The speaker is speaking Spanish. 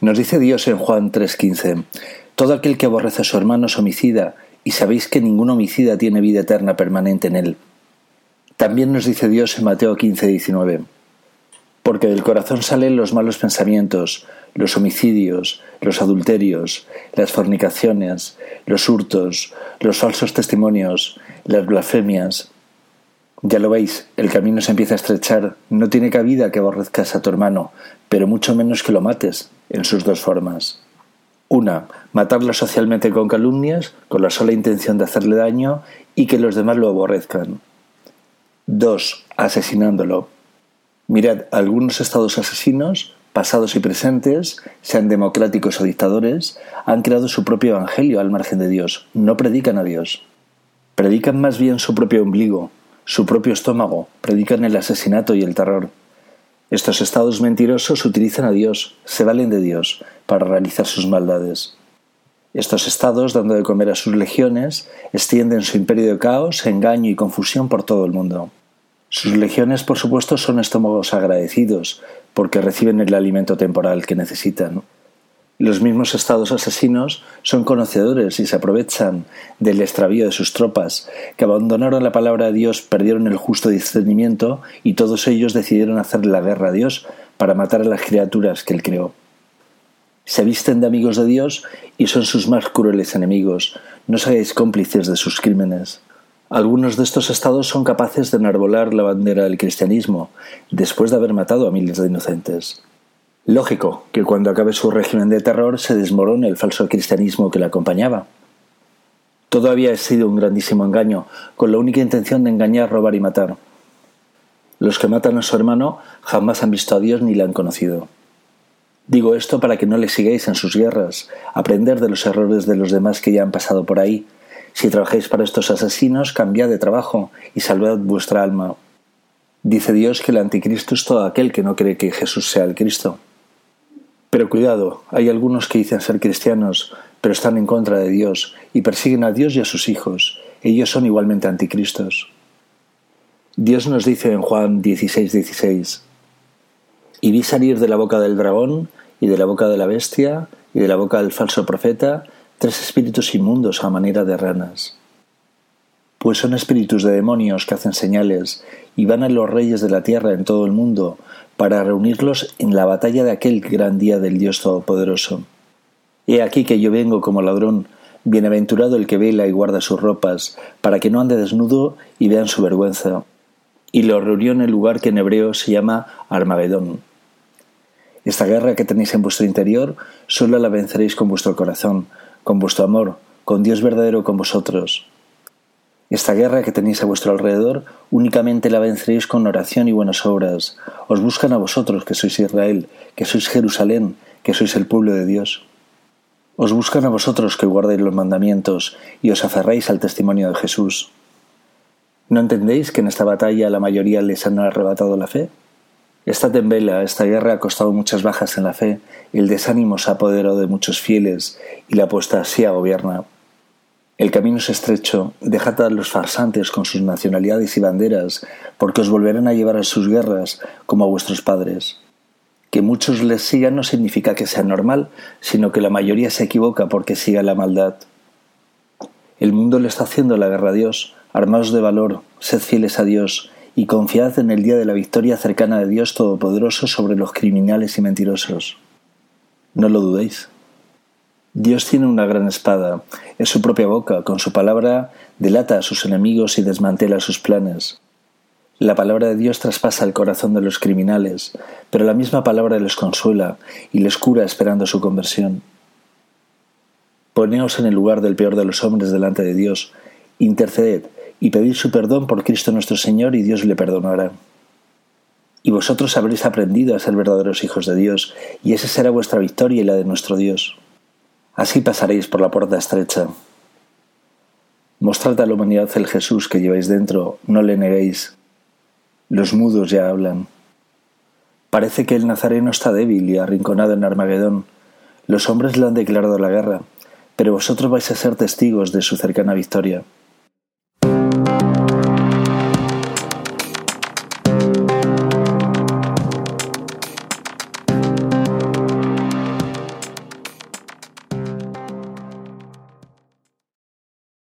Nos dice Dios en Juan 3:15, Todo aquel que aborrece a su hermano es homicida, y sabéis que ningún homicida tiene vida eterna permanente en él. También nos dice Dios en Mateo 15:19, Porque del corazón salen los malos pensamientos, los homicidios, los adulterios, las fornicaciones, los hurtos, los falsos testimonios, las blasfemias. Ya lo veis, el camino se empieza a estrechar. No tiene cabida que aborrezcas a tu hermano, pero mucho menos que lo mates, en sus dos formas. Una, matarlo socialmente con calumnias, con la sola intención de hacerle daño y que los demás lo aborrezcan. Dos, asesinándolo. Mirad, algunos estados asesinos, pasados y presentes, sean democráticos o dictadores, han creado su propio evangelio al margen de Dios. No predican a Dios. Predican más bien su propio ombligo, su propio estómago, predican el asesinato y el terror. Estos estados mentirosos utilizan a Dios, se valen de Dios, para realizar sus maldades. Estos estados, dando de comer a sus legiones, extienden su imperio de caos, engaño y confusión por todo el mundo. Sus legiones, por supuesto, son estómagos agradecidos, porque reciben el alimento temporal que necesitan. Los mismos estados asesinos son conocedores y se aprovechan del extravío de sus tropas, que abandonaron la palabra de Dios, perdieron el justo discernimiento y todos ellos decidieron hacerle la guerra a Dios para matar a las criaturas que él creó. Se visten de amigos de Dios y son sus más crueles enemigos. No os hagáis cómplices de sus crímenes. Algunos de estos estados son capaces de enarbolar la bandera del cristianismo, después de haber matado a miles de inocentes. Lógico que cuando acabe su régimen de terror se desmorone el falso cristianismo que le acompañaba. Todo había sido un grandísimo engaño, con la única intención de engañar, robar y matar. Los que matan a su hermano jamás han visto a Dios ni le han conocido. Digo esto para que no le sigáis en sus guerras, aprender de los errores de los demás que ya han pasado por ahí. Si trabajáis para estos asesinos, cambiad de trabajo y salvad vuestra alma. Dice Dios que el anticristo es todo aquel que no cree que Jesús sea el Cristo. Pero cuidado, hay algunos que dicen ser cristianos, pero están en contra de Dios y persiguen a Dios y a sus hijos. Ellos son igualmente anticristos. Dios nos dice en Juan 16, 16, y vi salir de la boca del dragón y de la boca de la bestia y de la boca del falso profeta tres espíritus inmundos a manera de ranas. Pues son espíritus de demonios que hacen señales y van a los reyes de la tierra en todo el mundo para reunirlos en la batalla de aquel gran día del Dios Todopoderoso. He aquí que yo vengo como ladrón, bienaventurado el que vela y guarda sus ropas, para que no ande desnudo y vean su vergüenza. Y lo reunió en el lugar que en hebreo se llama Armagedón. Esta guerra que tenéis en vuestro interior, solo la venceréis con vuestro corazón, con vuestro amor, con Dios verdadero con vosotros. Esta guerra que tenéis a vuestro alrededor únicamente la venceréis con oración y buenas obras. Os buscan a vosotros, que sois Israel, que sois Jerusalén, que sois el pueblo de Dios. Os buscan a vosotros que guardéis los mandamientos y os aferráis al testimonio de Jesús. ¿No entendéis que en esta batalla la mayoría les han arrebatado la fe? Esta tembela, esta guerra ha costado muchas bajas en la fe, el desánimo se ha apoderado de muchos fieles y la apostasía gobierna. El camino es estrecho, dejad a los farsantes con sus nacionalidades y banderas, porque os volverán a llevar a sus guerras como a vuestros padres. Que muchos les sigan no significa que sea normal, sino que la mayoría se equivoca porque siga la maldad. El mundo le está haciendo la guerra a Dios, armaos de valor, sed fieles a Dios, y confiad en el día de la victoria cercana de Dios Todopoderoso sobre los criminales y mentirosos. No lo dudéis. Dios tiene una gran espada, es su propia boca, con su palabra delata a sus enemigos y desmantela sus planes. La palabra de Dios traspasa el corazón de los criminales, pero la misma palabra les consuela y les cura esperando su conversión. Poneos en el lugar del peor de los hombres delante de Dios, interceded y pedid su perdón por Cristo nuestro Señor y Dios le perdonará. Y vosotros habréis aprendido a ser verdaderos hijos de Dios, y esa será vuestra victoria y la de nuestro Dios. Así pasaréis por la puerta estrecha. Mostrad a la humanidad el Jesús que lleváis dentro, no le neguéis. Los mudos ya hablan. Parece que el Nazareno está débil y arrinconado en Armagedón. Los hombres le han declarado la guerra, pero vosotros vais a ser testigos de su cercana victoria.